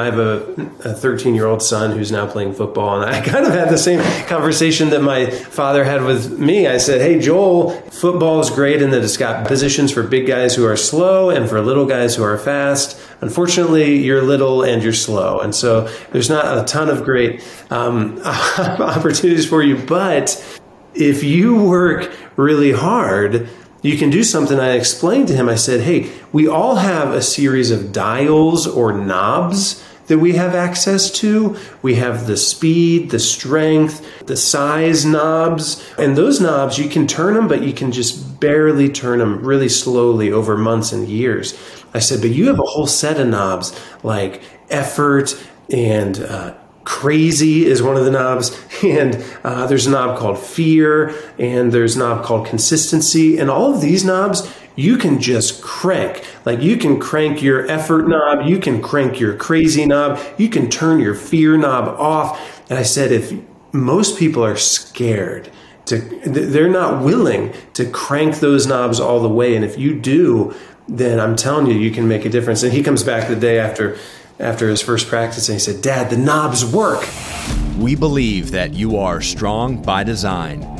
I have a 13 year old son who's now playing football, and I kind of had the same conversation that my father had with me. I said, Hey, Joel, football is great in that it's got positions for big guys who are slow and for little guys who are fast. Unfortunately, you're little and you're slow. And so there's not a ton of great um, opportunities for you. But if you work really hard, you can do something. I explained to him, I said, hey, we all have a series of dials or knobs that we have access to. We have the speed, the strength, the size knobs. And those knobs, you can turn them, but you can just barely turn them really slowly over months and years. I said, but you have a whole set of knobs like effort and uh, crazy is one of the knobs and uh, there's a knob called fear and there's a knob called consistency and all of these knobs you can just crank. Like you can crank your effort knob you can crank your crazy knob you can turn your fear knob off. And i said if most people are scared to they're not willing to crank those knobs all the way. And if you do then i'm telling you you can make a difference. And he comes back the day after after his first practice and he said, Dad, the knobs work. We believe that you are strong by design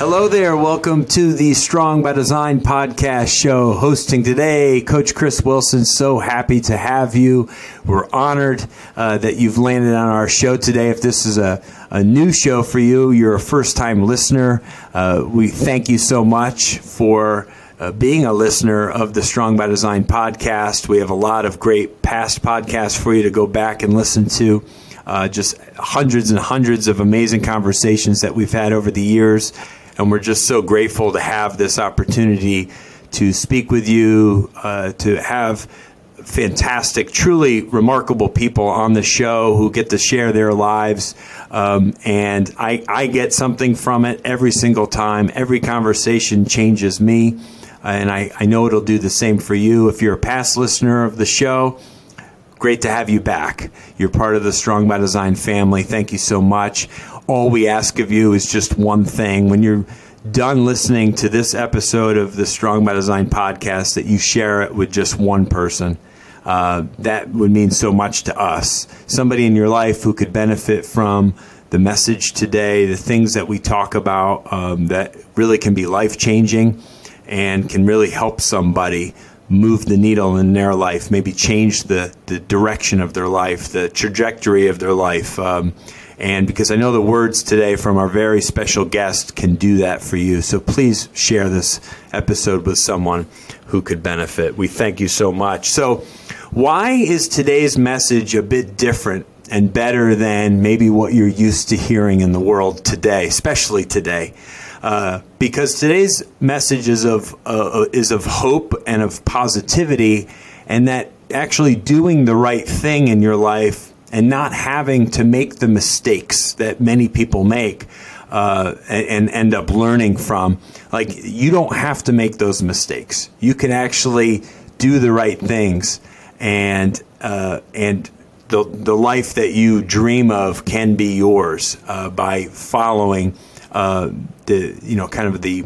Hello there. Welcome to the Strong by Design podcast show. Hosting today, Coach Chris Wilson. So happy to have you. We're honored uh, that you've landed on our show today. If this is a, a new show for you, you're a first time listener. Uh, we thank you so much for. Uh, being a listener of the Strong by Design podcast, we have a lot of great past podcasts for you to go back and listen to. Uh, just hundreds and hundreds of amazing conversations that we've had over the years and we're just so grateful to have this opportunity to speak with you, uh, to have fantastic, truly remarkable people on the show who get to share their lives. Um, and I, I, get something from it every single time. Every conversation changes me. Uh, and I, I know it'll do the same for you. If you're a past listener of the show, great to have you back. You're part of the Strong by Design family. Thank you so much all we ask of you is just one thing. When you're done listening to this episode of the Strong by Design podcast, that you share it with just one person. Uh, that would mean so much to us. Somebody in your life who could benefit from the message today, the things that we talk about um, that really can be life changing and can really help somebody move the needle in their life, maybe change the, the direction of their life, the trajectory of their life. Um, and because I know the words today from our very special guest can do that for you. So please share this episode with someone who could benefit. We thank you so much. So, why is today's message a bit different and better than maybe what you're used to hearing in the world today, especially today? Uh, because today's message is of uh, is of hope and of positivity, and that actually doing the right thing in your life and not having to make the mistakes that many people make uh, and, end up learning from. Like, you don't have to make those mistakes. You can actually do the right things, and uh, and the the life that you dream of can be yours uh, by following uh, the you know kind of the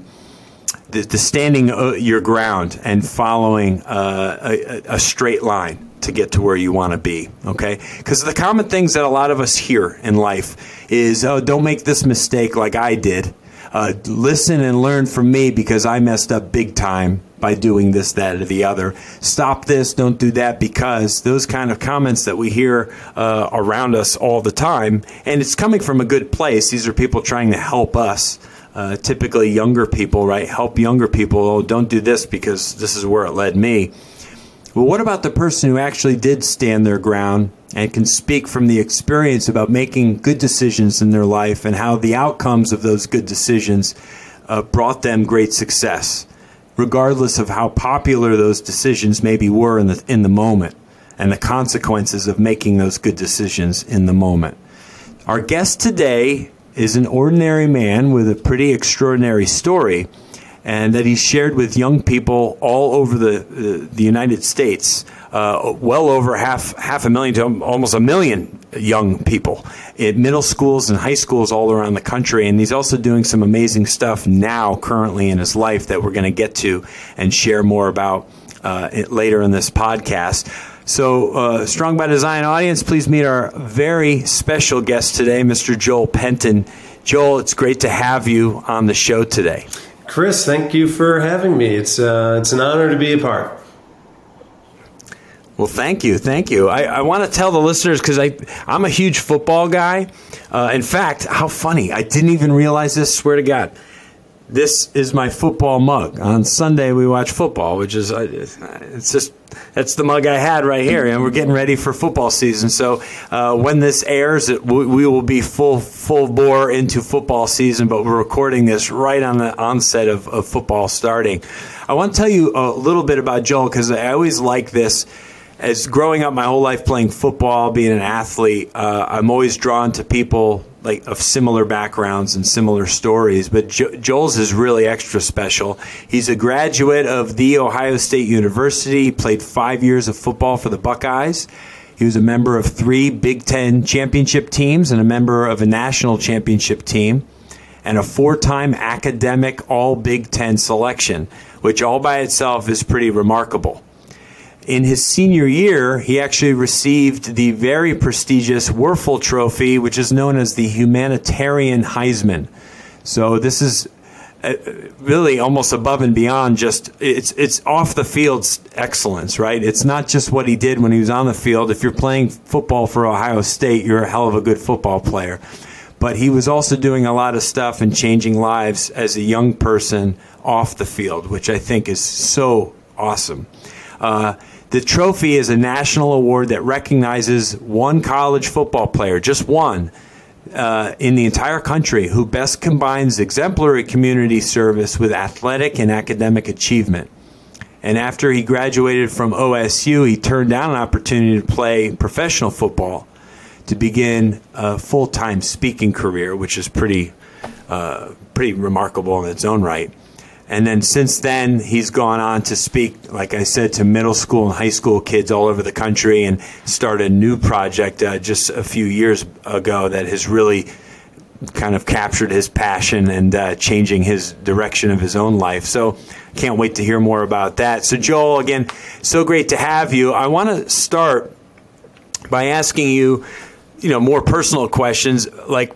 the, the standing uh, your ground and following uh, a, a straight line to get to where you want to be. Okay, because the common things that a lot of us hear in life is, "Oh, don't make this mistake like I did." Uh, listen and learn from me because I messed up big time by doing this, that, or the other. Stop this, don't do that, because those kind of comments that we hear uh, around us all the time, and it's coming from a good place. These are people trying to help us. Uh, typically, younger people, right? Help younger people. Oh, don't do this because this is where it led me. Well, what about the person who actually did stand their ground and can speak from the experience about making good decisions in their life and how the outcomes of those good decisions uh, brought them great success, regardless of how popular those decisions maybe were in the, in the moment and the consequences of making those good decisions in the moment? Our guest today is an ordinary man with a pretty extraordinary story and that he's shared with young people all over the, uh, the United States. Uh, well over half half a million to almost a million young people in middle schools and high schools all around the country. And he's also doing some amazing stuff now, currently in his life, that we're going to get to and share more about uh, later in this podcast. So, uh, Strong by Design audience, please meet our very special guest today, Mr. Joel Penton. Joel, it's great to have you on the show today. Chris, thank you for having me. It's uh, it's an honor to be a part. Well, thank you, thank you. I, I want to tell the listeners because I I'm a huge football guy. Uh, in fact, how funny! I didn't even realize this. Swear to God, this is my football mug. On Sunday we watch football, which is uh, it's just that's the mug I had right here, and we're getting ready for football season. So uh, when this airs, it, we, we will be full full bore into football season. But we're recording this right on the onset of, of football starting. I want to tell you a little bit about Joel because I always like this as growing up my whole life playing football, being an athlete, uh, I'm always drawn to people like of similar backgrounds and similar stories. But jo- Joel's is really extra special. He's a graduate of the Ohio State University. He played five years of football for the Buckeyes. He was a member of three Big Ten championship teams and a member of a national championship team and a four time academic All Big Ten selection, which all by itself is pretty remarkable in his senior year, he actually received the very prestigious Wuerffel Trophy, which is known as the Humanitarian Heisman. So this is uh, really almost above and beyond just it's it's off the field excellence, right? It's not just what he did when he was on the field. If you're playing football for Ohio State, you're a hell of a good football player. But he was also doing a lot of stuff and changing lives as a young person off the field, which I think is so awesome. Uh, the trophy is a national award that recognizes one college football player, just one, uh, in the entire country who best combines exemplary community service with athletic and academic achievement. And after he graduated from OSU, he turned down an opportunity to play professional football to begin a full time speaking career, which is pretty, uh, pretty remarkable in its own right. And then since then, he's gone on to speak, like I said, to middle school and high school kids all over the country and started a new project uh, just a few years ago that has really kind of captured his passion and uh, changing his direction of his own life. So can't wait to hear more about that. So, Joel, again, so great to have you. I want to start by asking you, you know, more personal questions. Like,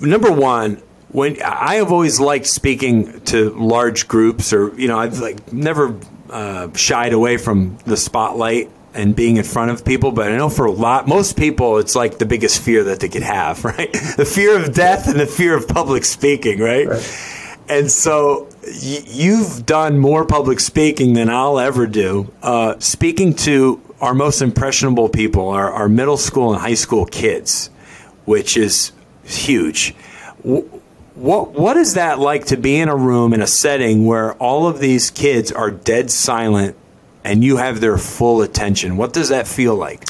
number one, when I have always liked speaking to large groups, or you know, I've like never uh, shied away from the spotlight and being in front of people. But I know for a lot, most people, it's like the biggest fear that they could have, right? The fear of death and the fear of public speaking, right? right. And so y- you've done more public speaking than I'll ever do. Uh, speaking to our most impressionable people, our, our middle school and high school kids, which is huge. W- what what is that like to be in a room in a setting where all of these kids are dead silent and you have their full attention? What does that feel like?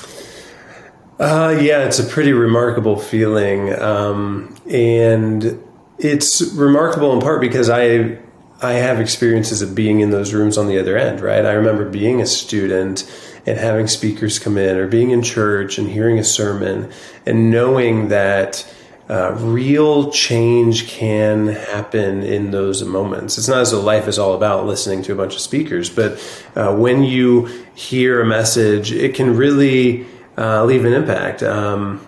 Uh, yeah, it's a pretty remarkable feeling, um, and it's remarkable in part because I I have experiences of being in those rooms on the other end. Right, I remember being a student and having speakers come in, or being in church and hearing a sermon, and knowing that uh, real change can happen in those moments. It's not as though life is all about listening to a bunch of speakers, but uh, when you hear a message, it can really uh, leave an impact. Um,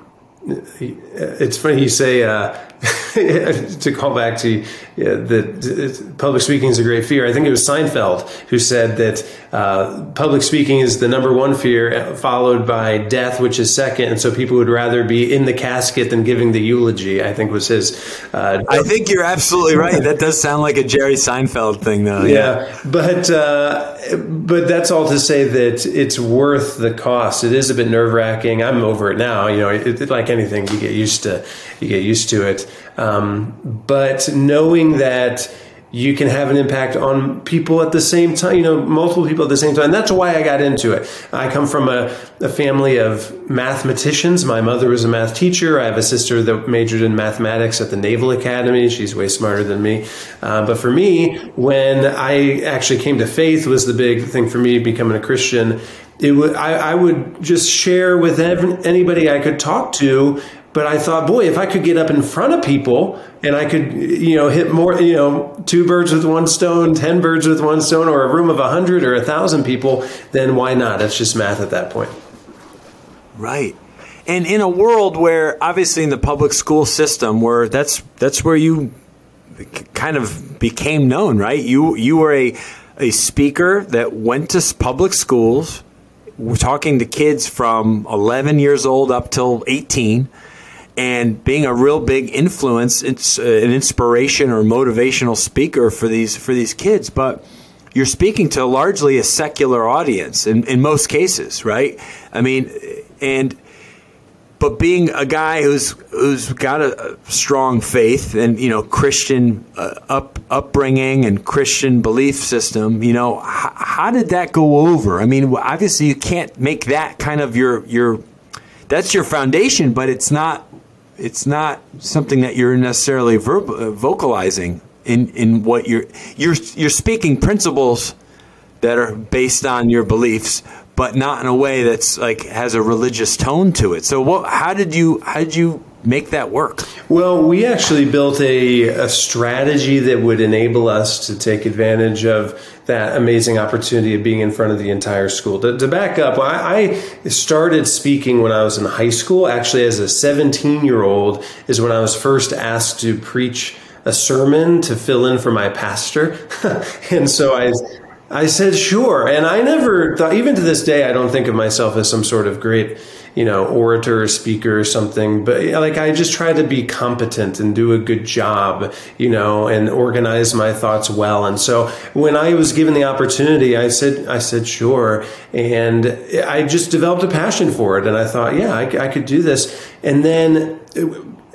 it's funny you say uh, to call back to yeah, that public speaking is a great fear. I think it was Seinfeld who said that uh, public speaking is the number one fear, followed by death, which is second. And so people would rather be in the casket than giving the eulogy. I think was his. Uh, I think you're absolutely right. That does sound like a Jerry Seinfeld thing, though. Yeah, yeah. but uh, but that's all to say that it's worth the cost. It is a bit nerve wracking. I'm over it now. You know, it, like anything, you get used to you get used to it. Um, but knowing that you can have an impact on people at the same time, you know, multiple people at the same time. And that's why I got into it. I come from a, a family of mathematicians. My mother was a math teacher. I have a sister that majored in mathematics at the Naval Academy. She's way smarter than me. Uh, but for me, when I actually came to faith was the big thing for me becoming a Christian. It would, I, I would just share with anybody I could talk to but I thought, boy, if I could get up in front of people and I could, you know, hit more, you know, two birds with one stone, 10 birds with one stone, or a room of a hundred or a thousand people, then why not? It's just math at that point. Right. And in a world where obviously in the public school system where that's that's where you kind of became known, right? You you were a a speaker that went to public schools, we're talking to kids from 11 years old up till 18 and being a real big influence, it's uh, an inspiration or motivational speaker for these for these kids. But you're speaking to largely a secular audience in, in most cases, right? I mean, and but being a guy who's who's got a, strong faith and you know Christian uh, up upbringing and Christian belief system, you know, h- how did that go over? I mean, obviously you can't make that kind of your your that's your foundation, but it's not it's not something that you're necessarily uh, vocalizing in, in what you're you're you're speaking principles that are based on your beliefs but not in a way that's like has a religious tone to it. So what how did you how did you make that work? Well we actually built a, a strategy that would enable us to take advantage of that amazing opportunity of being in front of the entire school. To, to back up, I, I, started speaking when I was in high school. Actually, as a 17 year old, is when I was first asked to preach a sermon to fill in for my pastor. and so I, I said, sure. And I never thought, even to this day, I don't think of myself as some sort of great you know, orator or speaker or something. But like I just try to be competent and do a good job, you know, and organize my thoughts well. And so when I was given the opportunity, I said, I said, sure. And I just developed a passion for it. And I thought, yeah, I, I could do this. And then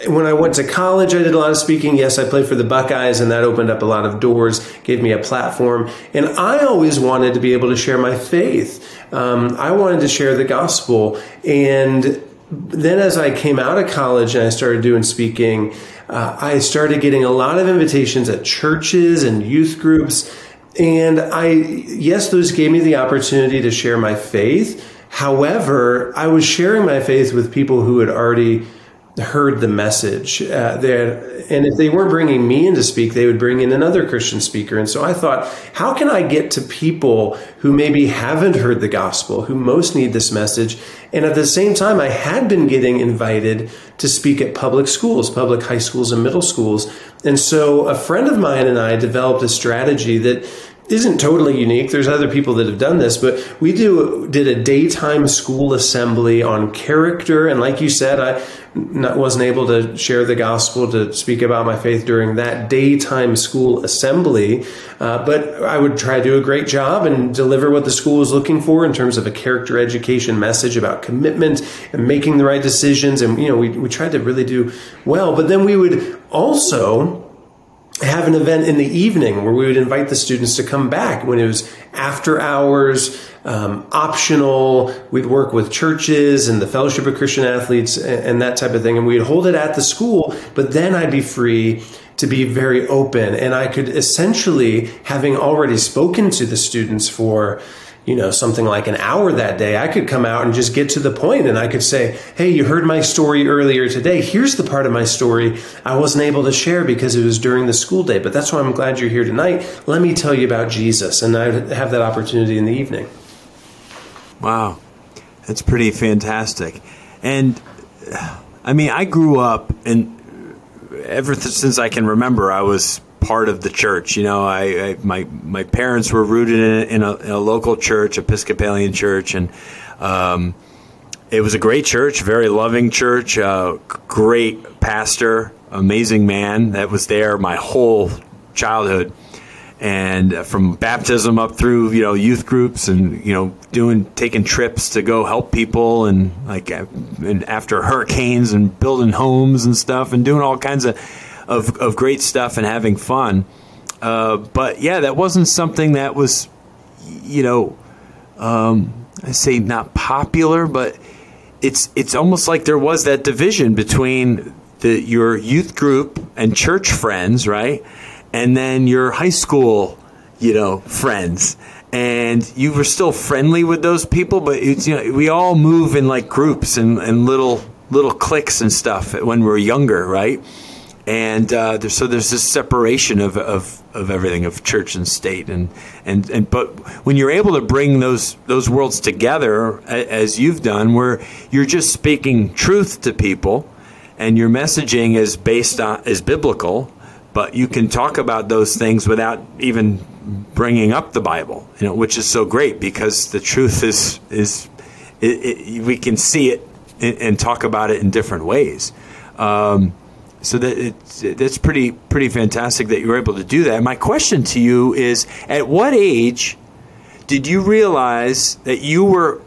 when I went to college, I did a lot of speaking. Yes, I played for the Buckeyes, and that opened up a lot of doors, gave me a platform. And I always wanted to be able to share my faith. Um, I wanted to share the gospel. And then as I came out of college and I started doing speaking, uh, I started getting a lot of invitations at churches and youth groups. And I, yes, those gave me the opportunity to share my faith. However, I was sharing my faith with people who had already heard the message uh, there. And if they weren't bringing me in to speak they would bring in another christian speaker. And so i thought how can i get to people who maybe haven't heard the gospel who most need this message and at the same time i had been getting invited to speak at public schools public high schools and middle schools. And so a friend of mine and i developed a strategy that isn't totally unique. There's other people that have done this, but we do did a daytime school assembly on character, and like you said, I not, wasn't able to share the gospel to speak about my faith during that daytime school assembly, uh, but I would try to do a great job and deliver what the school was looking for in terms of a character education message about commitment and making the right decisions, and you know we we tried to really do well, but then we would also have an event in the evening where we would invite the students to come back when it was after hours, um, optional. We'd work with churches and the Fellowship of Christian Athletes and, and that type of thing. And we'd hold it at the school, but then I'd be free to be very open. And I could essentially, having already spoken to the students for you know, something like an hour that day, I could come out and just get to the point and I could say, Hey, you heard my story earlier today. Here's the part of my story I wasn't able to share because it was during the school day, but that's why I'm glad you're here tonight. Let me tell you about Jesus. And I have that opportunity in the evening. Wow. That's pretty fantastic. And I mean, I grew up and ever since I can remember, I was part of the church. You know, I, I my my parents were rooted in, in, a, in, a, local church, Episcopalian church, and um, it was a great church, very loving church, uh, great pastor, amazing man that was there my whole childhood. And from baptism up through, you know, youth groups and, you know, doing, taking trips to go help people and like, and after hurricanes and building homes and stuff and doing all kinds of, of, of great stuff and having fun. Uh, but yeah, that wasn't something that was, you know, um, I say not popular, but it's it's almost like there was that division between the your youth group and church friends, right, and then your high school, you know, friends. And you were still friendly with those people, but it's, you know, we all move in like groups and, and little little cliques and stuff when we're younger, right? And uh, there's, so there's this separation of, of, of everything of church and state and, and, and but when you're able to bring those those worlds together as you've done where you're just speaking truth to people and your messaging is based on is biblical but you can talk about those things without even bringing up the Bible you know which is so great because the truth is is it, it, we can see it and, talk about it in different ways. Um, so that that's pretty pretty fantastic that you were able to do that. My question to you is: At what age did you realize that you were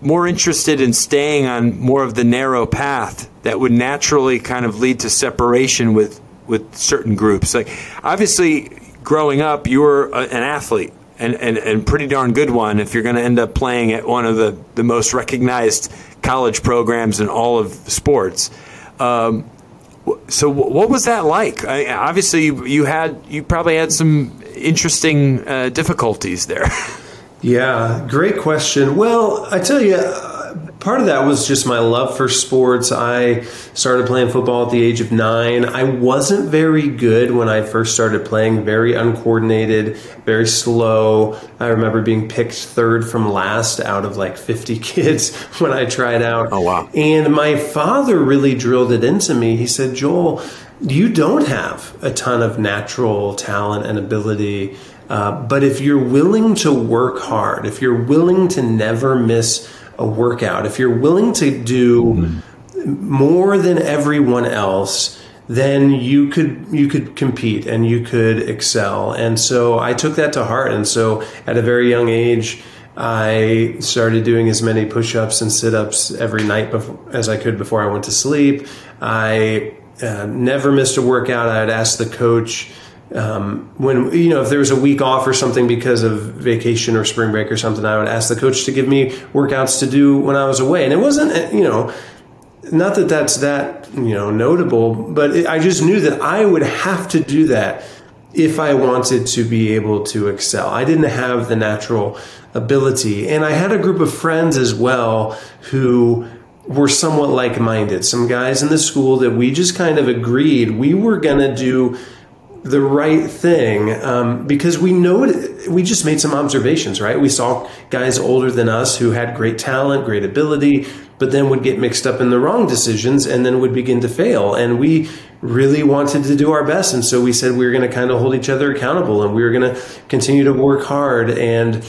more interested in staying on more of the narrow path that would naturally kind of lead to separation with with certain groups? Like obviously, growing up, you were a, an athlete. And, and, and pretty darn good one if you're going to end up playing at one of the, the most recognized college programs in all of sports. Um, so what was that like? I, obviously, you, had you probably had some interesting uh, difficulties there. Yeah, great question. Well, I tell you, part of that was just my love for sports. I started playing football at the age of nine. I wasn't very good when I first started playing, very uncoordinated, very slow. I remember being picked third from last out of like 50 kids when I tried out. Oh, wow. And my father really drilled it into me. He said, Joel, you don't have a ton of natural talent and ability. Uh, but if you're willing to work hard, if you're willing to never miss a workout, if you're willing to do mm-hmm. more than everyone else, then you could you could compete and you could excel. And so I took that to heart. And so at a very young age, I started doing as many push-ups and sit-ups every night before, as I could before I went to sleep. I uh, never missed a workout. I'd ask the coach um, when you know if there was a week off or something because of vacation or spring break or something, I would ask the coach to give me workouts to do when I was away, and it wasn't uh, you know not that that's that you know notable, but it, I just knew that I would have to do that if I wanted to be able to excel. I didn't have the natural ability, and I had a group of friends as well who were somewhat like minded. Some guys in the school that we just kind of agreed we were going to do the right thing um, because we know we just made some observations right? We saw guys older than us who had great talent great ability but then would get mixed up in the wrong decisions and then would begin to fail. And we really wanted to do our best. And so we said we were going to kind of hold each other accountable and we were going to continue to work hard. And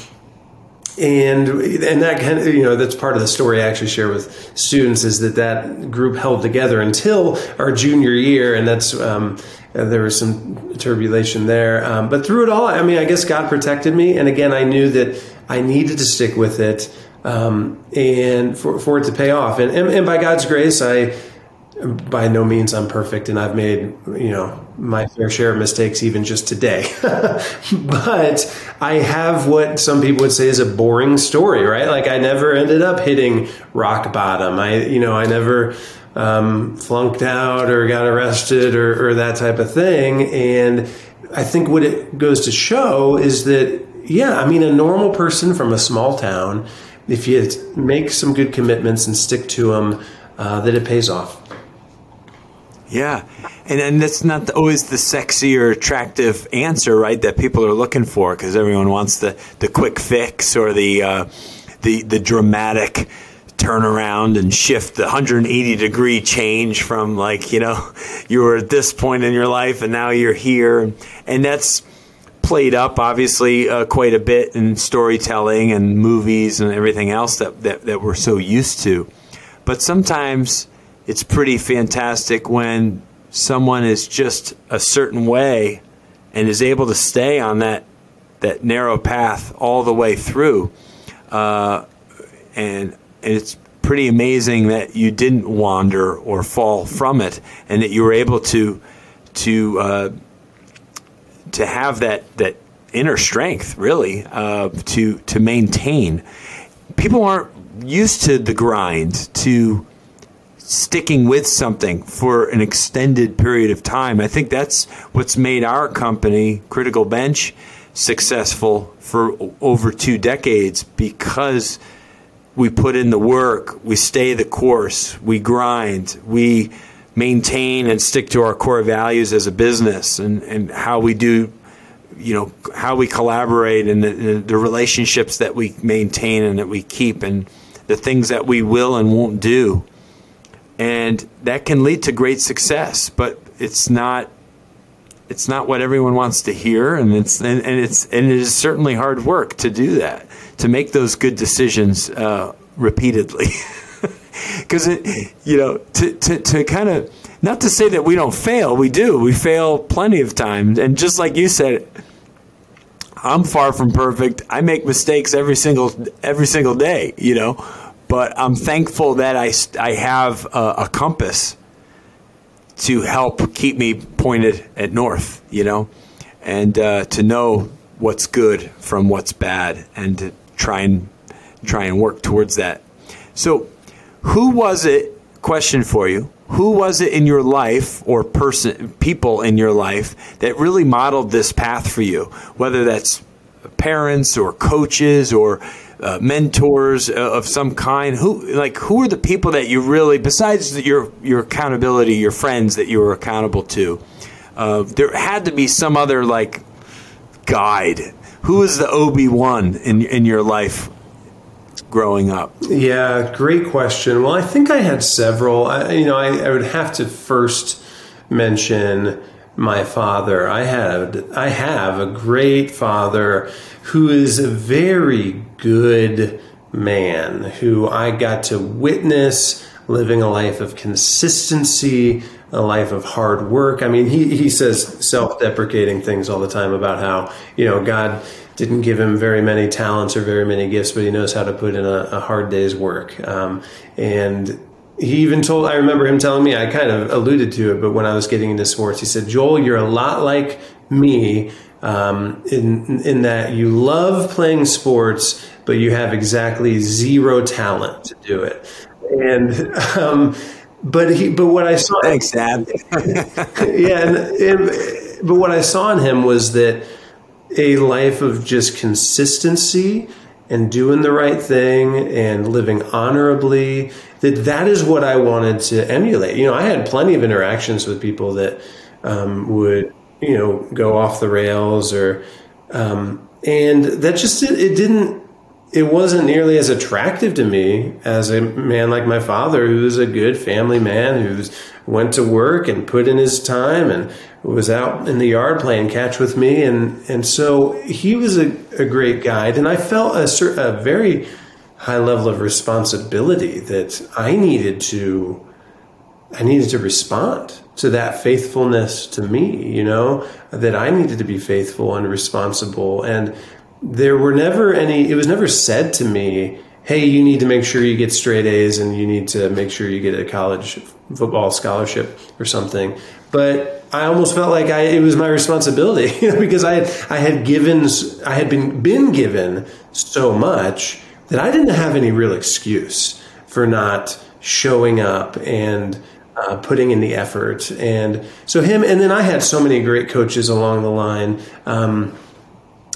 and and that kind of you know that's part of the story I actually share with students is that that group held together until our junior year, and that's um, uh, there was some turbulation there. Um, but through it all, I mean, I guess God protected me. And again, I knew that I needed to stick with it um, and for, for it to pay off. And, and, and, by God's grace, I, by no means I'm perfect and I've made, you know, my fair share of mistakes even just today. but I have what some people would say is a boring story, right? Like I never ended up hitting rock bottom. I, you know, I never, um, flunked out or got arrested or, or that type of thing. And I think what it goes to show is that, yeah, I mean, a normal person from a small town, if you make some good commitments and stick to them, uh, that it pays off. Yeah. And, and that's not always the sexy or attractive answer, right, that people are looking for because everyone wants the, the quick fix or the, uh, the, the dramatic turn around and shift the 180 degree change from like you know you were at this point in your life and now you're here. And that's played up obviously uh, quite a bit in storytelling and movies and everything else that, that, that we're so used to. But sometimes it's pretty fantastic when someone is just a certain way and is able to stay on that that narrow path all the way through. Uh, and and it's pretty amazing that you didn't wander or fall from it, and that you were able to to uh, to have that that inner strength really uh, to to maintain. People aren't used to the grind to sticking with something for an extended period of time. I think that's what's made our company, Critical Bench, successful for over two decades because we put in the work, we stay the course, we grind, we maintain and stick to our core values as a business and, and how we do you know how we collaborate and the, the relationships that we maintain and that we keep and the things that we will and won't do. And that can lead to great success but it's not it's not what everyone wants to hear and it's and, and it's and it is certainly hard work to do that to make those good decisions uh, repeatedly. Because it you know to, to, to kind of not to say that we don't fail we do. We fail plenty of times and just like you said i'm far from perfect. I make mistakes every single every single day you know? But i'm thankful that i, I have a, a compass to help keep me pointed at north, you know, and uh, to know what's good from what's bad, and to try and try and work towards that. So, who was it? Question for you: Who was it in your life, or person, people in your life, that really modeled this path for you? Whether that's parents or coaches or uh, mentors uh, of some kind? Who like who are the people that you really, besides your your accountability, your friends that you were accountable to? Uh, there had to be some other like guide. Who was the Obi Wan in in your life growing up? Yeah, great question. Well, I think I had several. I, you know, I, I would have to first mention my father. I had I have a great father who is a very good man who I got to witness living a life of consistency, a life of hard work. I mean, he, he says self deprecating things all the time about how, you know, God didn't give him very many talents or very many gifts, but he knows how to put in a, a hard day's work. Um, and he even told, I remember him telling me, I kind of alluded to it, but when I was getting into sports, he said, Joel, you're a lot like me um, in in that you love playing sports, but you have exactly zero talent to do it. And um, but he, but what I saw, thanks, Dad. yeah, and, and, but what I saw in him was that a life of just consistency and doing the right thing and living honorably that that is what I wanted to emulate. You know, I had plenty of interactions with people that um, would you know go off the rails or um, and that just it, it didn't it wasn't nearly as attractive to me as a man like my father who was a good family man who went to work and put in his time and was out in the yard playing catch with me and and so he was a, a great guide and I felt a, a very high level of responsibility that I needed to I needed to respond to that faithfulness to me, you know, that I needed to be faithful and responsible. And there were never any, it was never said to me, hey, you need to make sure you get straight A's and you need to make sure you get a college football scholarship or something. But I almost felt like I, it was my responsibility, you know, because I had, I had given, I had been, been given so much that I didn't have any real excuse for not showing up and uh, putting in the effort. And so him, and then I had so many great coaches along the line. Um,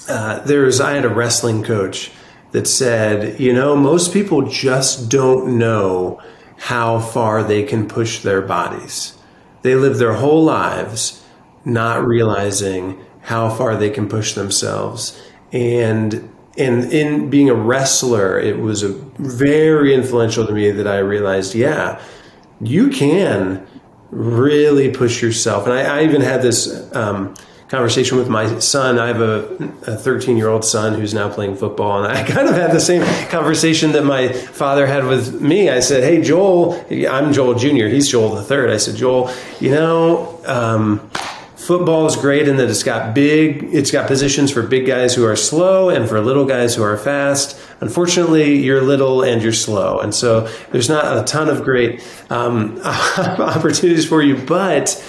uh, there's, I had a wrestling coach that said, you know, most people just don't know how far they can push their bodies. They live their whole lives not realizing how far they can push themselves. And and in being a wrestler, it was a very influential to me that I realized, yeah, you can really push yourself. And I, I even had this um, conversation with my son. I have a 13 year old son who's now playing football. And I kind of had the same conversation that my father had with me. I said, Hey, Joel, I'm Joel Jr., he's Joel the third. I said, Joel, you know, um, football is great in that it's got big it's got positions for big guys who are slow and for little guys who are fast unfortunately you're little and you're slow and so there's not a ton of great um, opportunities for you but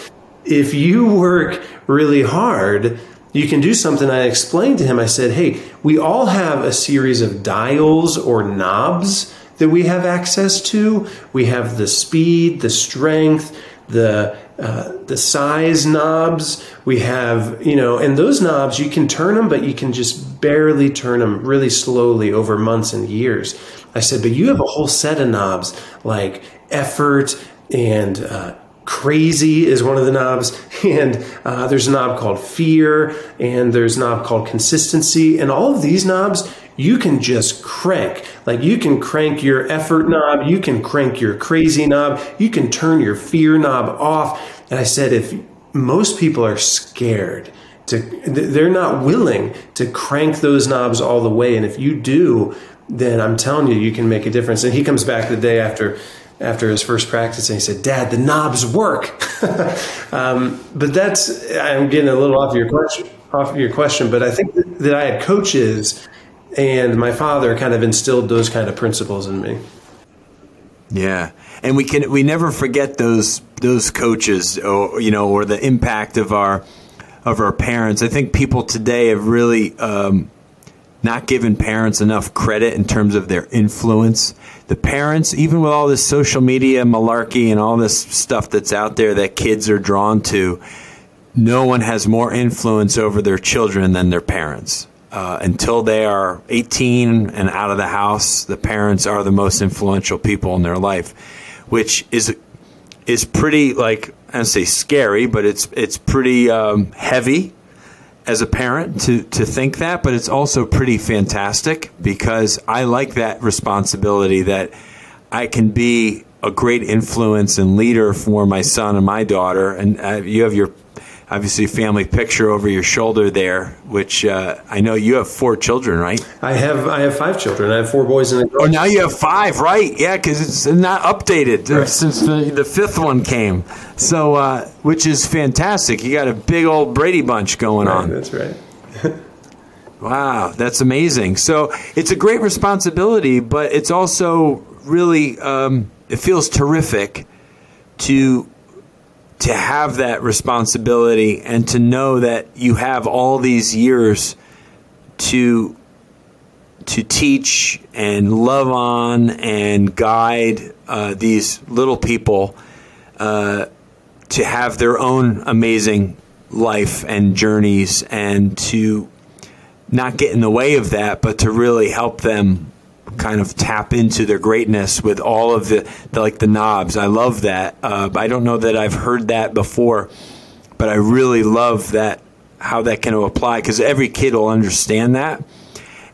if you work really hard you can do something. I explained to him, I said, hey, we all have a series of dials or knobs that we have access to. We have the speed, the strength, the uh, the size knobs. We have, you know, and those knobs you can turn them, but you can just barely turn them really slowly over months and years. I said, but you have a whole set of knobs like effort and uh, crazy is one of the knobs and uh, there's a knob called fear and there's a knob called consistency and all of these knobs you can just crank like you can crank your effort knob you can crank your crazy knob you can turn your fear knob off. And i said if most people are scared to they're not willing to crank those knobs all the way. And if you do then i'm telling you you can make a difference. And he comes back the day after after his first practice and he said, Dad, the knobs work. um, but that's, I'm getting a little off your question, off your question, but I think that, that I had coaches and my father kind of instilled those kind of principles in me. Yeah. And we can, we never forget those, those coaches or, you know, or the impact of our, of our parents. I think people today have really, um, not given parents enough credit in terms of their influence the parents, even with all this social media malarkey and all this stuff that's out there that kids are drawn to, no one has more influence over their children than their parents. Uh, until they are 18 and out of the house, the parents are the most influential people in their life, which is is pretty like I don't say scary, but it's it's pretty um, heavy as a parent to, to think that, but it's also pretty fantastic because I like that responsibility that I can be a great influence and leader for my son and my daughter. And uh, you have your obviously family picture over your shoulder there, which uh, I know you have four children, right? I have I have five children. I have four boys and a girl. Oh, now you have five, right? Yeah, because it's not updated right. since the, the fifth one came. So, uh, which is fantastic. You got a big old Brady bunch going right, on. That's right. wow, that's amazing. So it's a great responsibility, but it's also really um, it feels terrific to to have that responsibility and to know that you have all these years to to teach and love on and guide uh, these little people uh, to have their own amazing life and journeys and to not get in the way of that, but to really help them kind of tap into their greatness with all of the, the like the knobs. I love that. Uh, I don't know that I've heard that before, but I really love that how that can apply because every kid will understand that.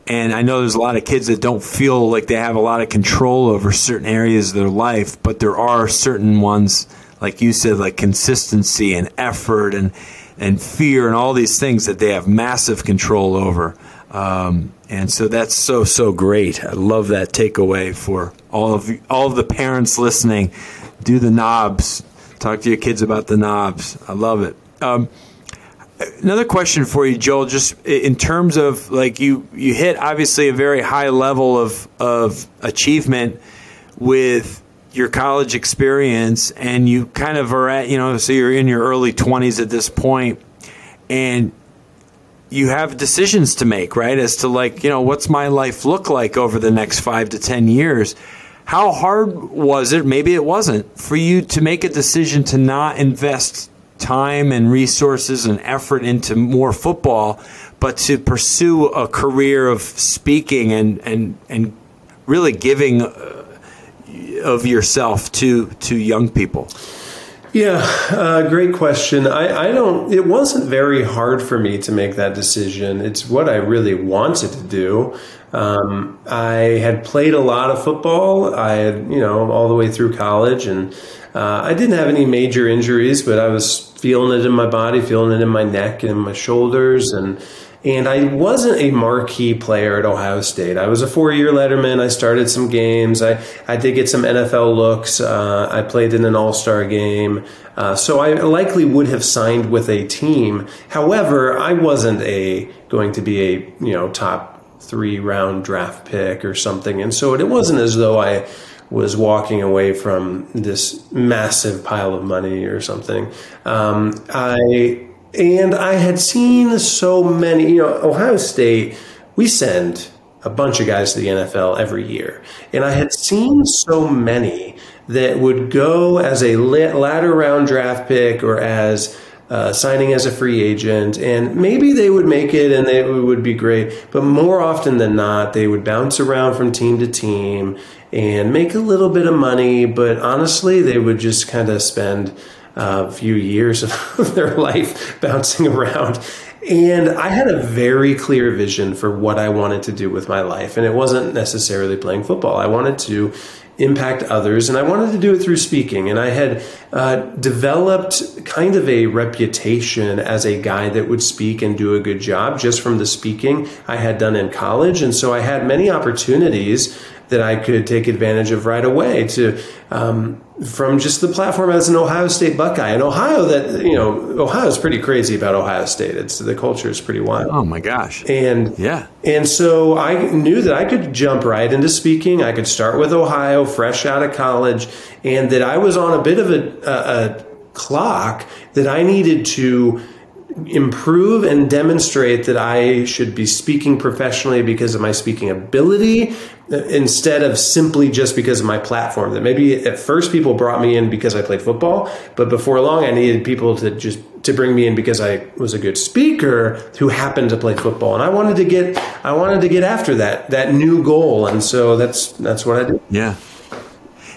And I know there's a lot of kids that don't feel like they have a lot of control over certain areas of their life, but there are certain ones, like you said, like consistency and effort and and fear and all these things that they have massive control over. Um, and so that's so so great. I love that takeaway for all of you, all of the parents listening. Do the knobs. Talk to your kids about the knobs. I love it. Um, another question for you, Joel. Just in terms of like you you hit obviously a very high level of of achievement with your college experience, and you kind of are at you know so you're in your early twenties at this point, and you have decisions to make, right? As to like, you know, what's my life look like over the next five to 10 years? How hard was it? Maybe it wasn't for you to make a decision to not invest time and resources and effort into more football, but to pursue a career of speaking and, and, and really giving uh, of yourself to, to young people. Yeah, uh, great question. I, I don't, it wasn't very hard for me to make that decision. It's what I really wanted to do. Um, I had played a lot of football. I had, you know, all the way through college, and uh, I didn't have any major injuries, but I was feeling it in my body, feeling it in my neck and my shoulders, and and I wasn't a marquee player at Ohio State. I was a four year letterman. I started some games. I, I did get some NFL looks. Uh, I played in an all star game. Uh, so I likely would have signed with a team. However, I wasn't a going to be a you know top three round draft pick or something. And so it wasn't as though I was walking away from this massive pile of money or something. Um, I and I had seen so many, you know, Ohio State, we send a bunch of guys to the NFL every year. And I had seen so many that would go as a ladder round draft pick or as uh, signing as a free agent, and maybe they would make it and they would be great. But more often than not, they would bounce around from team to team and make a little bit of money. But honestly, they would just kind of spend a few years of their life bouncing around. And I had a very clear vision for what I wanted to do with my life. And it wasn't necessarily playing football. I wanted to impact others, and I wanted to do it through speaking. And I had uh, developed kind of a reputation as a guy that would speak and do a good job just from the speaking I had done in college. And so I had many opportunities that I could take advantage of right away to um, from just the platform as an Ohio State Buckeye. And Ohio, that you know, Ohio is pretty crazy about Ohio State. It's the culture is pretty wild. Oh my gosh! And yeah, and so I knew that I could jump right into speaking. I could start with Ohio, fresh out of college, and that I was on a bit of a, a, a clock that I needed to improve and demonstrate that I should be speaking professionally because of my speaking ability uh, instead of simply just because of my platform. That maybe at first people brought me in because I played football, but before long I needed people to just to bring me in because I was a good speaker who happened to play football and I wanted to get I wanted to get after that that new goal and so that's that's what I did. Yeah.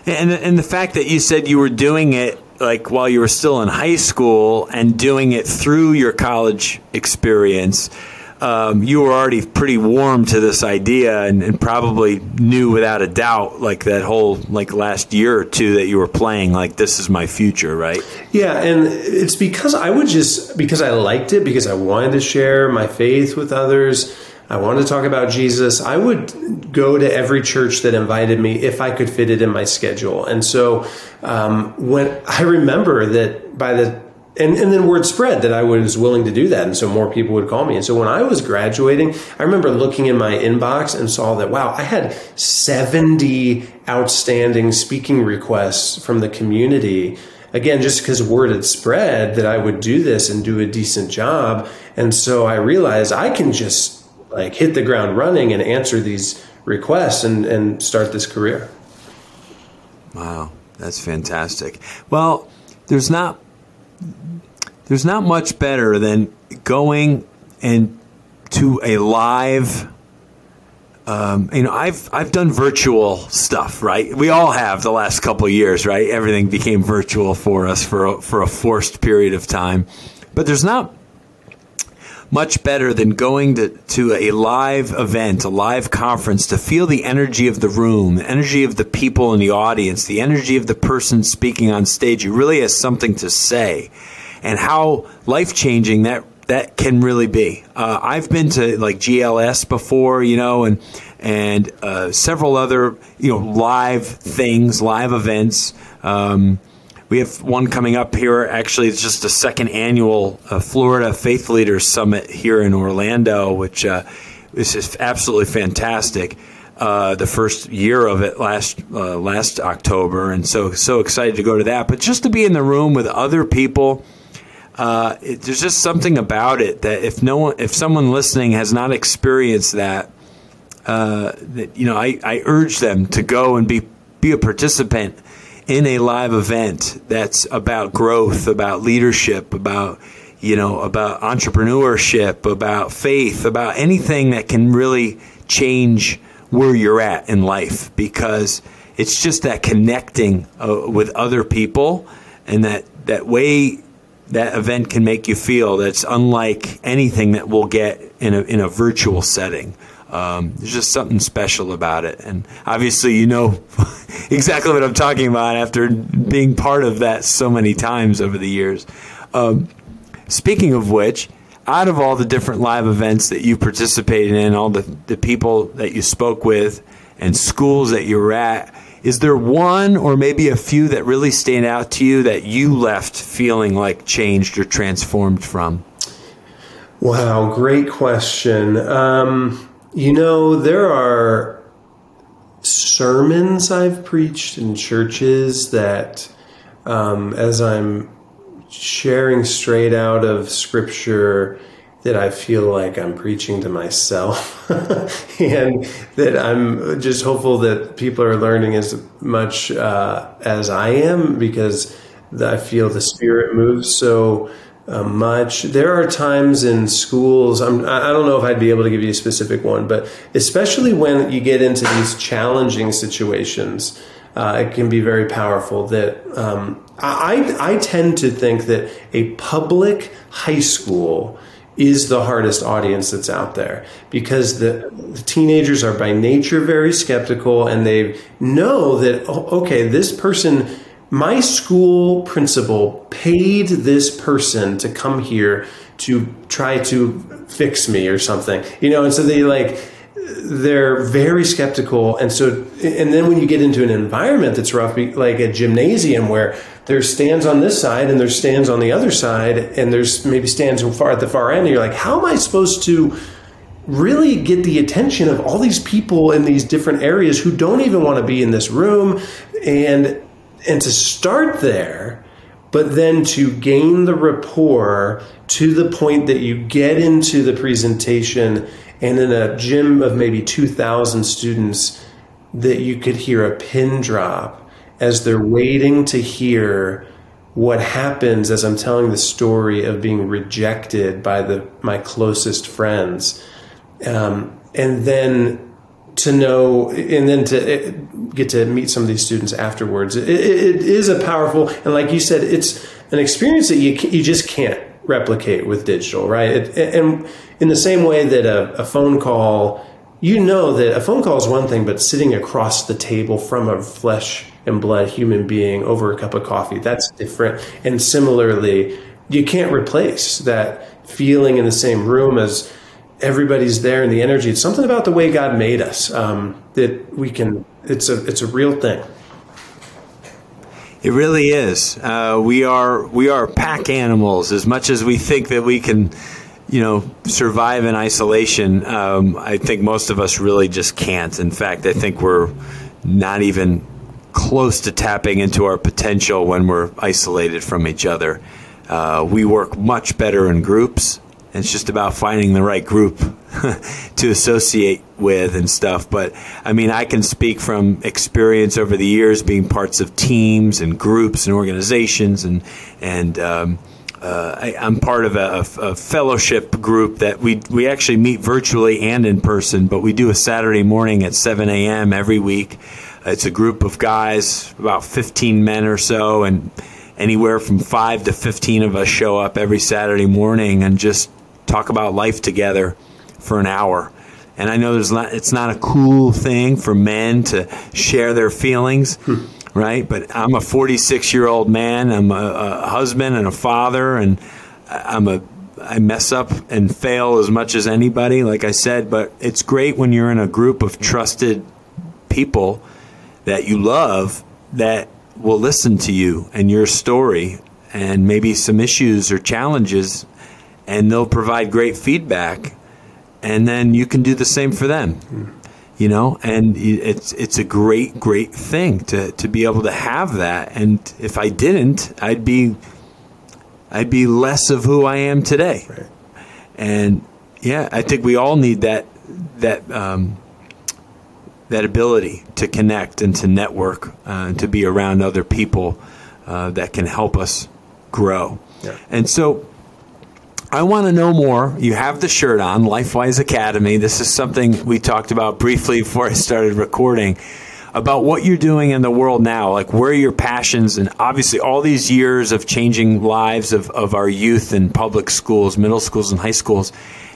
And and the fact that you said you were doing it like while you were still in high school and doing it through your college experience, um, you were already pretty warm to this idea and, and, probably knew without a doubt, like that whole like last year or two that you were playing, like this is my future, right? Yeah, and it's because I would just because I liked it because I wanted to share my faith with others. I wanted to talk about Jesus. I would go to every church that invited me if I could fit it in my schedule. And so um, when I remember that by the and, and then word spread that I was willing to do that. And so more people would call me. And so when I was graduating, I remember looking in my inbox and saw that, wow, I had 70 outstanding speaking requests from the community. Again, just because word had spread that I would do this and do a decent job. And so I realized I can just like hit the ground running and answer these requests and, and start this career. Wow, that's fantastic. Well, there's not there's not much better than going and to a live um, you know, I've I've done virtual stuff, right? We all have the last couple years, right? Everything became virtual for us for a, for a forced period of time, but there's not much better than going to, to a live event, a live conference, to feel the energy of the room, the energy of the people in the audience, the energy of the person speaking on stage. You really has something to say, and how life changing that that can really be. Uh, I've been to like GLS before, you know, and and uh, several other you know live things, live events. Um, we have one coming up here. Actually, it's just a second annual uh, Florida Faith Leaders Summit here in Orlando, which uh, is absolutely fantastic. Uh, the first year of it last uh, last October, and so so excited to go to that. But just to be in the room with other people, uh, it, there's just something about it that if no one, if someone listening has not experienced that, uh, that you know, I, I urge them to go and be be a participant in a live event that's about growth, about leadership, about you know, about entrepreneurship, about faith, about anything that can really change where you're at in life because it's just that connecting uh, with other people and that that way that event can make you feel that's unlike anything that we'll get in a in a virtual setting. Um, there's just something special about it. And obviously, you know exactly what I'm talking about after being part of that so many times over the years. Um, speaking of which, out of all the different live events that you participated in, all the, the people that you spoke with, and schools that you were at, is there one or maybe a few that really stand out to you that you left feeling like changed or transformed from? Wow, great question. Um, you know, there are sermons I've preached in churches that, um, as I'm sharing straight out of scripture that I feel like I'm preaching to myself. And that I'm just hopeful that people are learning as much uh, as I am because I feel the spirit moves. So uh, much. There are times in schools, I'm, I don't know if I'd be able to give you a specific one, but especially when you get into these challenging situations, uh, it can be very powerful that um, I, I tend to think that a public high school is the hardest audience that's out there because the, the, teenagers are by nature very skeptical and they know that oh, okay this person my school principal paid this person to come here to try to fix me or something you know and so they like they're very skeptical and so and then when you get into an environment that's rough like a gymnasium where there's stands on this side and there's stands on the other side and there's maybe stands far at the far end and you're like how am i supposed to really get the attention of all these people in these different areas who don't even want to be in this room? And and to start there but then to gain the rapport to the point that you get into the presentation and in a gym of maybe 2000 students that you could hear a pin drop as they're waiting to hear what happens as I'm telling the story of being rejected by the my closest friends, um, and then to know, and then to eh, get to meet some of these students afterwards. it, it is a powerful, and like you said, it's an experience that you you just can't replicate with digital, right? It, and in the same way that a, a phone call, you know that a phone call is one thing, but sitting across the table from a flesh and blood human being over a cup of coffee. That's different. And similarly, you can't replace that feeling in the same room as everybody's there and the energy. It's something about the way God made us um, that we can. It's a it's a real thing. It really is. Uh, we are we are pack animals. As much as we think that we can, you know, survive in isolation, um, I think most of us really just can't. In fact, I think we're not even close to tapping into our potential when we're isolated from each other. Uh, we work much better in groups. It's just about finding the right group to associate with and stuff. But I mean, I can speak from experience over the years being parts of teams and groups and organizations, and and um, uh, I, am part of a, a, fellowship group that we we actually meet virtually and in person, but we do a Saturday morning at 7 a.m. every week it's a group of guys, about 15 men or so, and anywhere from five to 15 of us show up every Saturday morning and just talk about life together for an hour. And I know there's not, it's not a cool thing for men to share their feelings, hmm. right? But I'm a 46 year old man. I'm a, a husband and a father, and I'm a I mess up and fail as much as anybody, like I said. But it's great when you're in a group of trusted people that you love that will listen to you and your story and maybe some issues or challenges and they'll provide great feedback and then you can do the same for them you know and it's it's a great great thing to to be able to have that and if I didn't I'd be I'd be less of who I am today right. and yeah I think we all need that that um, that ability to connect and to network uh, and to be around other people uh, that can help us grow. Yeah. And so I want to know more. You have the shirt on, LifeWise Academy. This is something we talked about briefly before I started recording about what you're doing in the world now, like where your passions, and obviously all these years of changing lives of, of our youth in public schools, middle schools, and high schools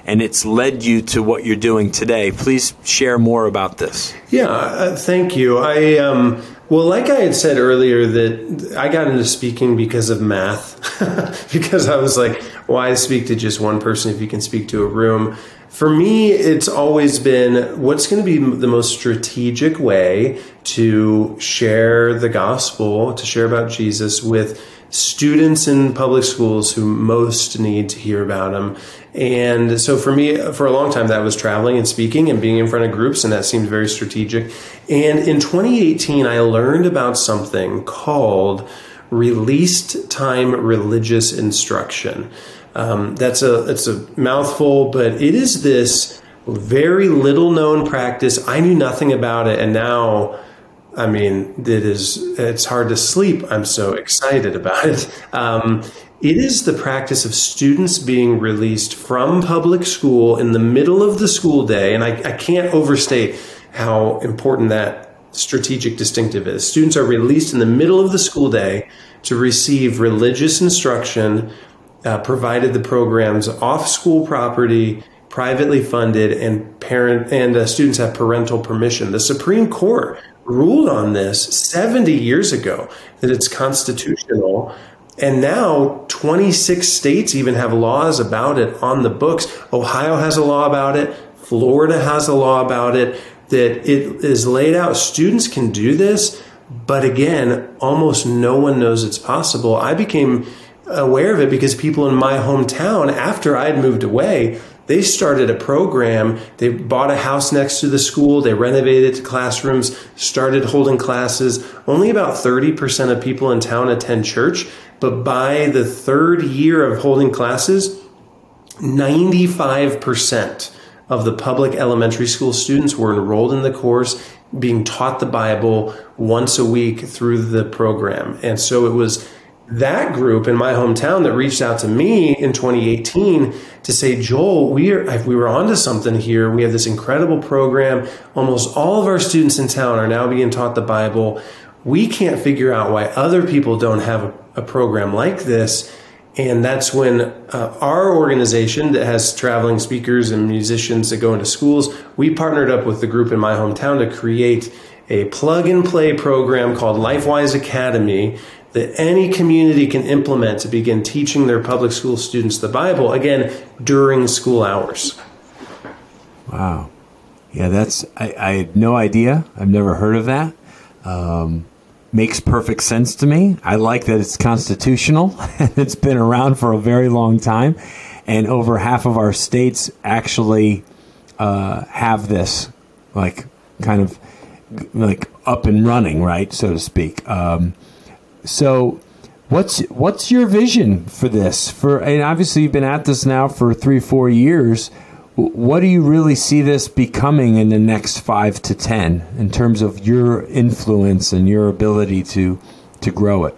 and it's led you to what you're doing today. Please share more about this. Yeah, uh, thank you. I um, well, like I had said earlier, that I got into speaking because of math, because I was like, why speak to just one person if you can speak to a room? For me, it's always been what's going to be the most strategic way to share the gospel, to share about Jesus with students in public schools who most need to hear about them. And so for me, for a long time, that was traveling and speaking and being in front of groups, and that seemed very strategic. And in 2018, I learned about something called released time religious instruction. Um, that's a it's a mouthful, but it is this very little known practice. I knew nothing about it, and now. I mean, it is. It's hard to sleep. I'm so excited about it. Um, it is the practice of students being released from public school in the middle of the school day, and I, I can't overstate how important that strategic distinctive is. Students are released in the middle of the school day to receive religious instruction, uh, provided the program's off school property, privately funded, and parent and uh, students have parental permission. The Supreme Court ruled on this 70 years ago that it's constitutional and now 26 states even have laws about it on the books. Ohio has a law about it. Florida has a law about it that it is laid out. Students can do this, but again, almost no one knows it's possible. I became aware of it because people in my hometown, after I'd moved away, they started a program. They bought a house next to the school. They renovated to classrooms, started holding classes. Only about 30% of people in town attend church. But by the third year of holding classes, 95% of the public elementary school students were enrolled in the course, being taught the Bible once a week through the program. And so it was that group in my hometown that reached out to me in 2018 to say, Joel, we are if we were onto something here. We have this incredible program. Almost all of our students in town are now being taught the Bible. We can't figure out why other people don't have a, a program like this. And that's when uh, our organization that has traveling speakers and musicians that go into schools, we partnered up with the group in my hometown to create a plug and play program called LifeWise Academy that any community can implement to begin teaching their public school students the Bible, again, during school hours. Wow. Yeah, that's, I, I had no idea. I've never heard of that. Um, makes perfect sense to me. I like that it's constitutional and it's been around for a very long time. And over half of our states actually uh, have this, like, kind of like up and running, right, so to speak. Um, so, what's what's your vision for this? For and obviously you've been at this now for three four years. What do you really see this becoming in the next five to ten in terms of your influence and your ability to to grow it?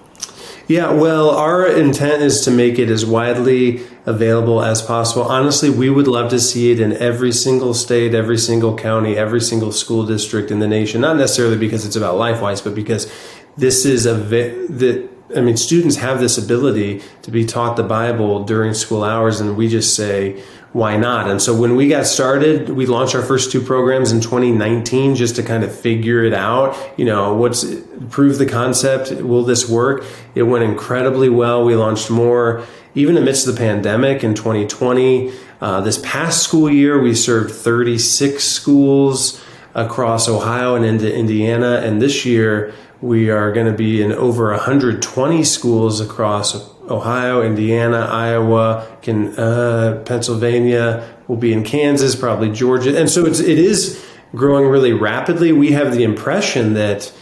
Yeah, well, our intent is to make it as widely available as possible. Honestly, we would love to see it in every single state, every single county, every single school district in the nation. Not necessarily because it's about LifeWise, but because this is a that I mean, students have this ability to be taught the Bible during school hours, and we just say, why not? And so when we got started, we launched our first two programs in 2019 just to kind of figure it out. You know, what's prove the concept? Will this work? It went incredibly well. We launched more even amidst the pandemic in 2020. Uh, this past school year, we served 36 schools across Ohio and into Indiana, and this year we are going to be in over 120 schools across Ohio, Indiana, Iowa, can, uh, Pennsylvania. We'll be in Kansas, probably Georgia, and so it's, it is growing really rapidly. We have the impression that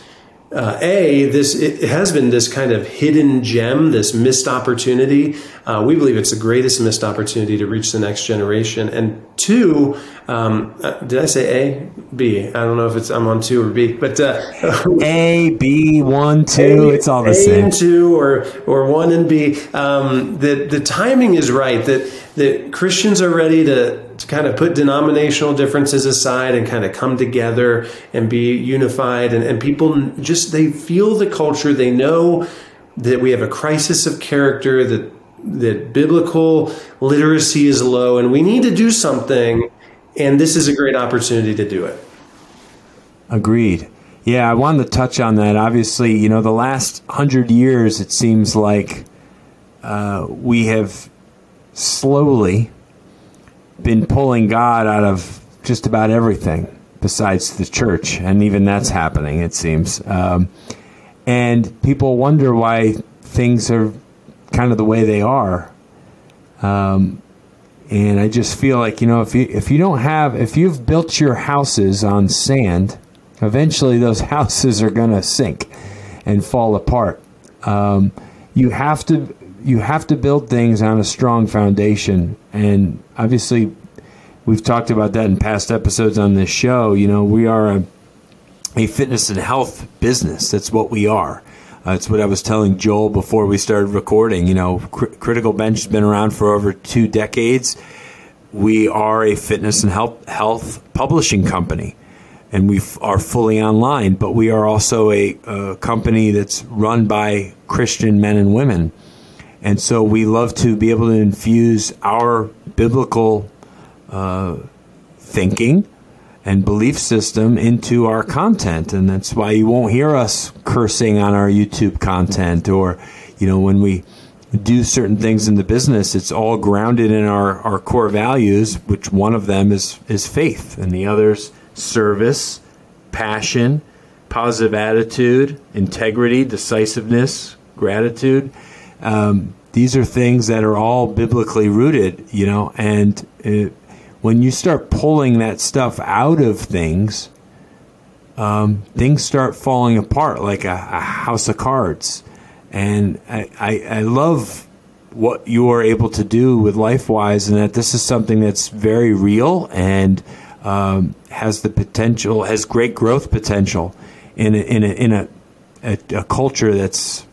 uh, a this it has been this kind of hidden gem, this missed opportunity. Uh, we believe it's the greatest missed opportunity to reach the next generation. And two, um, uh, did I say A, B? I don't know if it's I'm on two or B, but uh, A, B, one, two, a, it's all the a same. And two or or one and B. Um, the the timing is right. That that Christians are ready to to kind of put denominational differences aside and kind of come together and be unified. And, and people just, they feel the culture. They know that we have a crisis of character, that, that biblical literacy is low, and we need to do something. And this is a great opportunity to do it. Agreed. Yeah, I wanted to touch on that. Obviously, you know, the last hundred years, it seems like uh, we have slowly been pulling God out of just about everything besides the church, and even that's happening, it seems. Um, and people wonder why things are kind of the way they are. Um, and I just feel like you know if you if you don't have if you've built your houses on sand, eventually those houses are going to sink and fall apart. Um, you have to you have to build things on a strong foundation, and obviously, we've talked about that in past episodes on this show. You know, we are a, a fitness and health business. That's what we are. Uh, that's what I was telling Joel before we started recording. You know, Cr- Critical Bench has been around for over two decades. We are a fitness and health health publishing company and we f- are fully online, but we are also a, a, company that's run by Christian men and women. And so we love to be able to infuse our biblical uh, thinking and belief system into our content. And that's why you won't hear us cursing on our YouTube content or, you know, when we do certain things in the business, it's all grounded in our, our core values, which one of them is, is faith and the others service, passion, positive attitude, integrity, decisiveness, gratitude. Um, these are things that are all biblically rooted, you know, and it, when you start pulling that stuff out of things, um, things start falling apart like a, a house of cards. And I, I, I love what you are able to do with LifeWise, and that this is something that's very real and um, has the potential, has great growth potential in a, in a, in a, a, a culture that's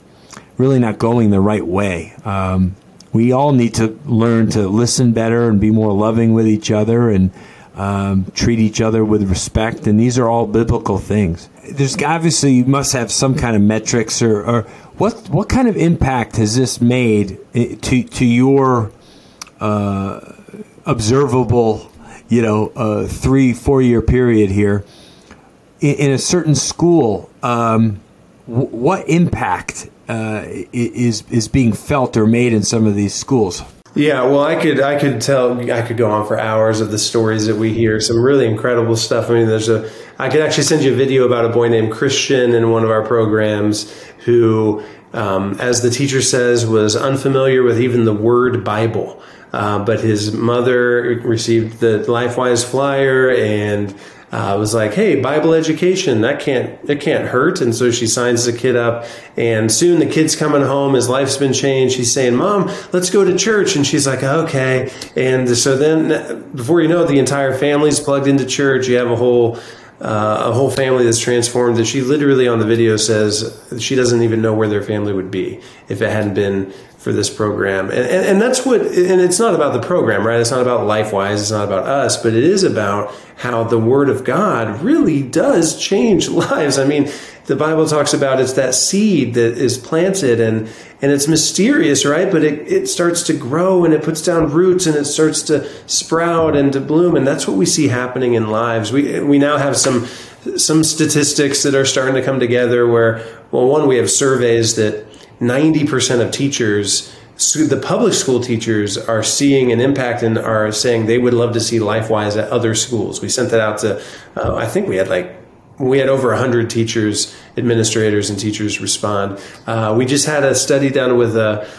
really not going the right way. Um, we all need to learn to listen better and be more loving with each other and um, treat each other with respect. And these are all biblical things. There's obviously you must have some kind of metrics or, or what what kind of impact has this made eh, to to your uh, observable you know, a three, four year period here in, in a certain school, um, w- what impact uh, is is being felt or made in some of these schools? Yeah, well, I could I could tell I could go on for hours of the stories that we hear. Some really incredible stuff. I mean, there's a I could actually send you a video about a boy named Christian in one of our programs who, um, as the teacher says, was unfamiliar with even the word Bible. Uh, but his mother received the LifeWise flyer and uh, was like, "Hey, Bible education that can't it can't hurt." And so she signs the kid up, and soon the kid's coming home. His life's been changed. He's saying, "Mom, let's go to church," and she's like, "Okay." And so then, before you know it, the entire family's plugged into church. You have a whole uh, a whole family that's transformed that she literally on the video says she doesn't even know where their family would be if it hadn't been for this program. And, and, and, that's what, and it's not about the program, right? It's not about LifeWise. It's not about us, but it is about how the Word of God really does change lives. I mean, the Bible talks about it's that seed that is planted and, and it's mysterious, right? But it, it starts to grow and it puts down roots and it starts to sprout and to bloom. And that's what we see happening in lives. We, we now have some, some statistics that are starting to come together where, well, one, we have surveys that 90% of teachers the public school teachers are seeing an impact and are saying they would love to see LifeWise at other schools. We sent that out to, uh, I think we had like, we had over 100 teachers, administrators, and teachers respond. Uh, we just had a study done with a,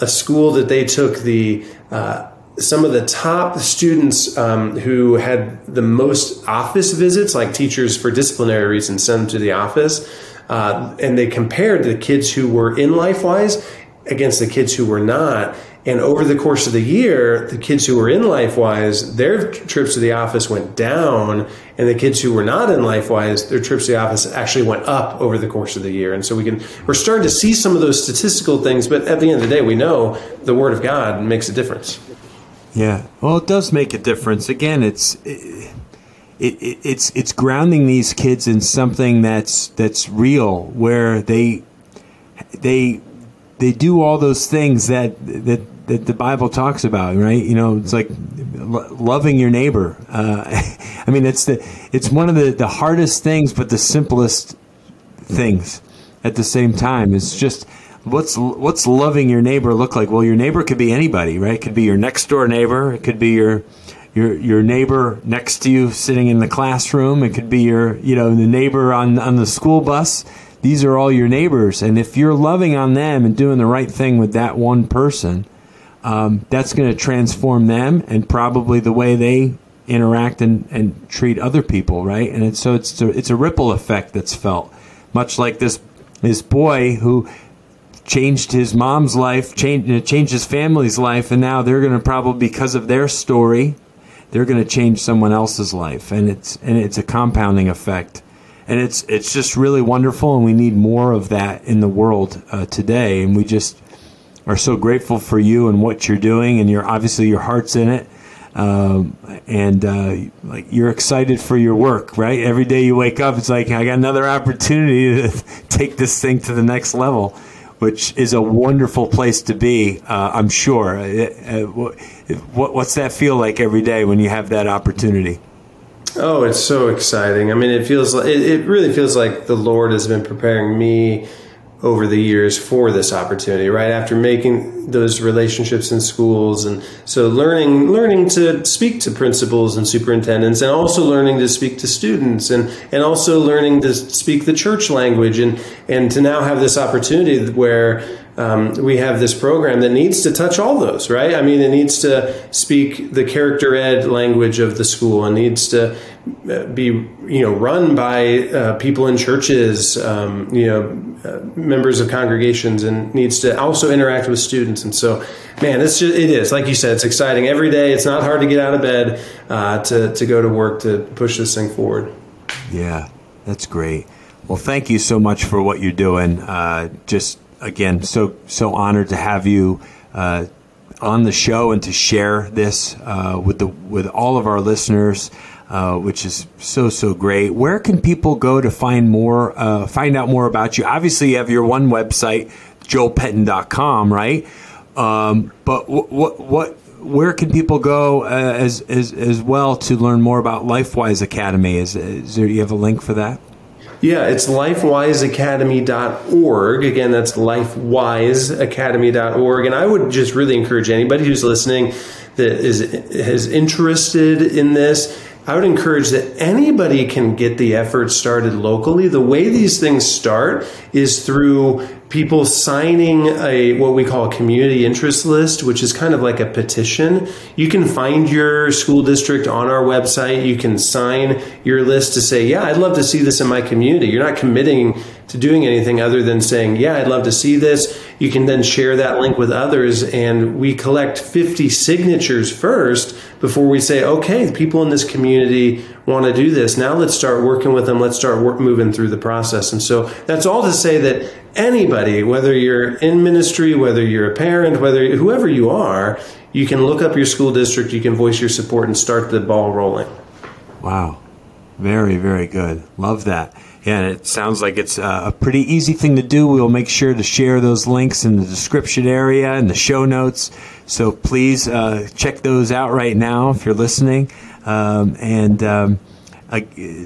a school that they took the uh, some of the top students um, who had the most office visits, like teachers for disciplinary reasons, sent them to the office uh, and they compared the kids who were in LifeWise against the kids who were not. And over the course of the year, the kids who were in LifeWise, their trips to the office went down, and the kids who were not in LifeWise, their trips to the office actually went up over the course of the year. And so we can we're starting to see some of those statistical things, but at the end of the day, we know the Word of God makes a difference. Yeah, well, it does make a difference. Again, it's. It, it, it, it's it's grounding these kids in something that's that's real, where they they they do all those things that that that the Bible talks about, right? You know, it's like loving your neighbor. Uh, I mean, it's the it's one of the the hardest things, but the simplest things at the same time. It's just what's what's loving your neighbor look like? Well, your neighbor could be anybody, right? It could be your next door neighbor. It could be your your your neighbor next to you sitting in the classroom. It could be your you know the neighbor on on the school bus. These are all your neighbors, and if you're loving on them and doing the right thing with that one person, um, that's going to transform them and probably the way they interact and, and treat other people, right? And it's, so it's a, it's a ripple effect that's felt, much like this this boy who changed his mom's life, changed, changed his family's life, and now they're going to probably, because of their story, they're going to change someone else's life, and it's and it's a compounding effect, and it's it's just really wonderful, and we need more of that in the world uh, today, and we just are so grateful for you and what you're doing, and you're obviously your heart's in it. Um, and uh, like you're excited for your work, right? Every day you wake up, it's like I got another opportunity to take this thing to the next level, which is a wonderful place to be. Uh, I'm sure. Uh, uh what, what's that feel like every day when you have that opportunity? Oh, it's so exciting. I mean, it feels like it, it really feels like the Lord has been preparing me over the years for this opportunity right? After making those relationships in schools and so learning learning to speak to principals and superintendents and also learning to speak to students and and also learning to speak the church language and and to now have this opportunity where um, we have this program that needs to touch all those, right? I mean, it needs to speak the character ed language of the school and needs to uh, be, you know, run by uh, people in churches, um, you know, uh, members of congregations, and needs to also interact with students. And so, man, it's just, it is like you said, it's exciting every day. It's not hard to get out of bed uh, to to go to work to push this thing forward. Yeah, that's great. Well, thank you so much for what you're doing. Uh, just again, so so honored to have you uh, on the show and to share this uh, with the with all of our listeners. Uh, which is so so great. Where can people go to find more, uh, find out more about you? Obviously, you have your one website, joelpenton.com, right? Um, but what what where can people go uh, as, as as well to learn more about LifeWise Academy? Is, is there you have a link for that? Yeah, it's lifewiseacademy.org. Again, that's lifewiseacademy.org. And I would just really encourage anybody who's listening that is is interested in this I would encourage that anybody can get the effort started locally. The way these things start is through people signing a what we call a community interest list, which is kind of like a petition. You can find your school district on our website. You can sign your list to say, "Yeah, I'd love to see this in my community." You're not committing to doing anything other than saying, "Yeah, I'd love to see this." You can then share that link with others, and we collect 50 signatures first before we say, "Okay, people in this community want to do this. Now let's start working with them. Let's start work, moving through the process." And so that's all to say that anybody, whether you're in ministry, whether you're a parent, whether whoever you are, you can look up your school district, you can voice your support and start the ball rolling. Wow. Very, very good. Love that. Yeah, and it sounds like it's a pretty easy thing to do. We'll make sure to share those links in the description area and the show notes. So please uh, check those out right now if you're listening. Um, and um,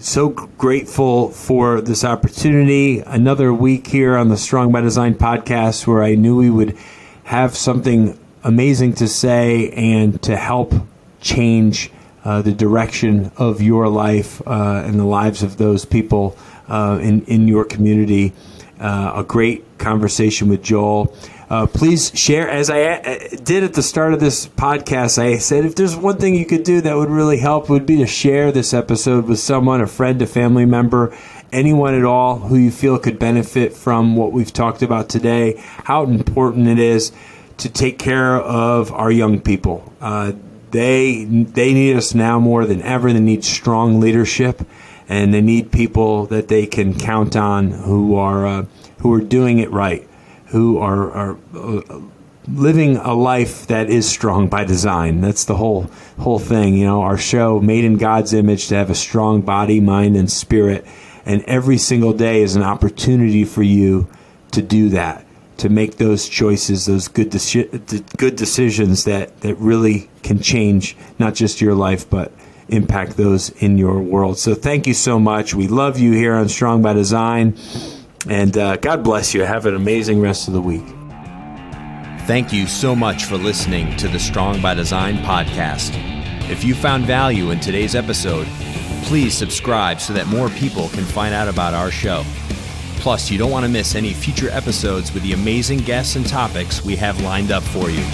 so grateful for this opportunity. Another week here on the Strong by Design podcast where I knew we would have something amazing to say and to help change uh, the direction of your life uh, and the lives of those people uh, in, in your community. Uh, a great conversation with Joel. Uh, please share, as I uh, did at the start of this podcast, I said if there's one thing you could do that would really help would be to share this episode with someone, a friend, a family member, anyone at all who you feel could benefit from what we've talked about today, how important it is to take care of our young people. Uh, they they need us now more than ever. They need strong leadership, and they need people that they can count on who are uh, who are doing it right who are, are uh, living a life that is strong by design. That's the whole whole thing. You know, our show made in God's image to have a strong body, mind, and spirit, and every single day is an opportunity for you to do that, to make those choices, those good deci- good decisions that that really can change not just your life, but impact those in your world. So thank you so much. We love you here on Strong by Design. And uh, God bless you. Have an amazing rest of the week. Thank you so much for listening to the Strong by Design podcast. If you found value in today's episode, please subscribe so that more people can find out about our show. Plus, you don't want to miss any future episodes with the amazing guests and topics we have lined up for you.